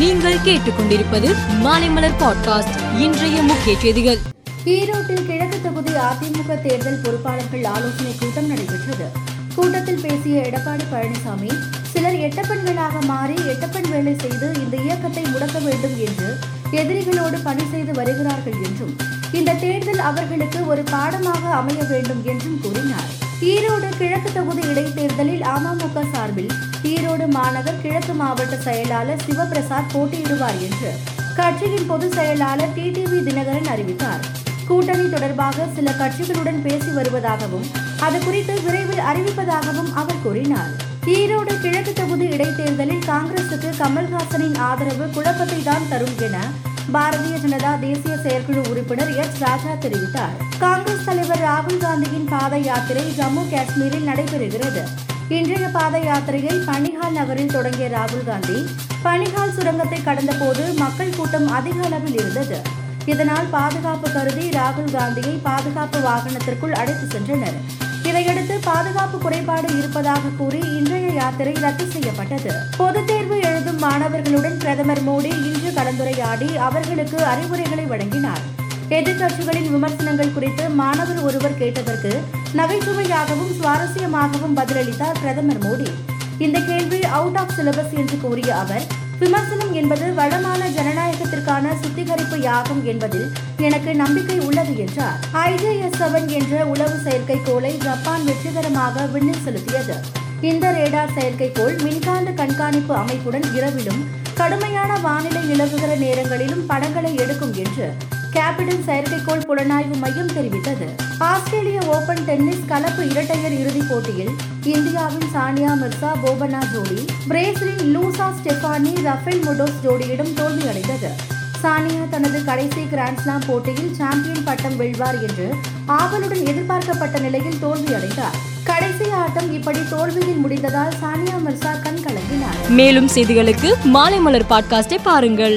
நீங்கள் கேட்டுக்கொண்டிருப்பது மாலைமலர் பாட்காஸ்ட் இன்றைய முக்கிய செய்திகள். ஈரோட்டில் கிழக்கு தொகுதி அதிமுக தேர்தல் பொறுப்பாளர்கள் ஆலோசனை கூட்டம் நடைபெற்றது. கூட்டத்தில் பேசிய எடப்பாடி பழனிசாமி சிலர் எட்டப்பெண்களாக மாறி எட்டப்பெண் வேலை செய்து இந்த இயக்கத்தை முடக்க வேண்டும் என்று எதிரிகளோடு பணி செய்து வருகிறார்கள் என்றும் இந்த தேர்தல் அவர்களுக்கு ஒரு பாடமாக அமைய வேண்டும் என்றும் கூறினார். ஈரோடு கிழக்கு தொகுதி இடைத்தேர்தலில் அமமுக சார்பில் ஈரோடு மாநகர் கிழக்கு மாவட்ட செயலாளர் சிவபிரசாத் போட்டியிடுவார் என்று கட்சியின் பொதுச் செயலாளர் டிடிவி தினகரன் அறிவித்தார். கூட்டணி தொடர்பாக சில கட்சிகளுடன் பேசி வருவதாகவும் அது குறித்து விரைவில் அறிவிப்பதாகவும் அவர் கூறினார். ஈரோடு கிழக்கு தொகுதி இடைத்தேர்தலில் காங்கிரசுக்கு கமல்ஹாசனின் ஆதரவு குழப்பத்தை தான் தரும் என பாரதிய ஜனதா தேசிய செயற்குழு உறுப்பினர் எஸ் ராஜா தெரிவித்தார். காங்கிரஸ் தலைவர் ராகுல் காந்தியின் பாத யாத்திரை ஜம்மு காஷ்மீரில் நடைபெறுகிறது. இன்றைய பாத யாத்திரையை பனிஹால் நகரில் தொடங்கிய ராகுல் காந்தி பனிஹால் சுரங்கத்தை கடந்தபோது மக்கள் கூட்டம் அதிக அளவில் இருந்தது. இதனால் பாதுகாப்பு கருதி ராகுல் காந்தியை பாதுகாப்பு வாகனத்திற்குள் அழைத்து சென்றனர். இதையடுத்து பாதுகாப்பு குறைபாடு இருப்பதாக கூறி இன்றைய யாத்திரை ரத்து செய்யப்பட்டது. பொதுத் தேர்வு மாணவர்களுடன் பிரதமர் மோடி இன்று கலந்துரையாடி அவர்களுக்கு அறிவுரைகளை வழங்கினார். எதிர்க்கட்சிகளின் விமர்சனங்கள் குறித்து மாணவர் ஒருவர் கேட்டதற்கு நகைச்சுவையாகவும் சுவாரஸ்யமாகவும் பதிலளித்தார் பிரதமர் மோடி. இந்த கேள்வி அவுட் ஆஃப் சிலபஸ் என்று கூறிய அவர் விமர்சனம் என்பது வளமான ஜனநாயகத்திற்கான சுத்திகரிப்பு யாகும் என்பதில் எனக்கு நம்பிக்கை உள்ளது என்றார். ஐஜேஎஸ் செவன் என்ற உளவு செயற்கைக்கோளை ஜப்பான் வெற்றிகரமாக விண்ணில் செலுத்தியது. இந்த ரேடார் செயற்கைக்கோள் மின்காந்த கண்காணிப்பு அமைப்புடன் இரவிலும் கடுமையான வானிலை நிலவுகிற நேரங்களிலும் படங்களை எடுக்கும் என்று கேபிடல் செயற்கைக்கோள் புலனாய்வு மையம் தெரிவித்தது. ஆஸ்திரேலிய ஓபன் டென்னிஸ் கலப்பு இரட்டையர் இறுதிப் போட்டியில் இந்தியாவின் சானியா மிர்சா போபனா ஜோடி பிரேசிலின் லூசா ஸ்டெஃபானி ரஃபேல் முடோஸ் ஜோடியிடம் தோல்வியடைந்தது. சானியா தனது கடைசி கிராண்ட்ஸ்லாம் போட்டியில் சாம்பியன் பட்டம் வெல்வார் என்று ஆவலுடன் எதிர்பார்க்கப்பட்ட நிலையில் தோல்வியடைந்தார். இப்படி தோல்வியில் முடிந்ததால் சானியா மிர்சா கண் கலங்கினார் மேலும் செய்திகளுக்கு மாலைமலர் பாட்காஸ்டை பாருங்கள்.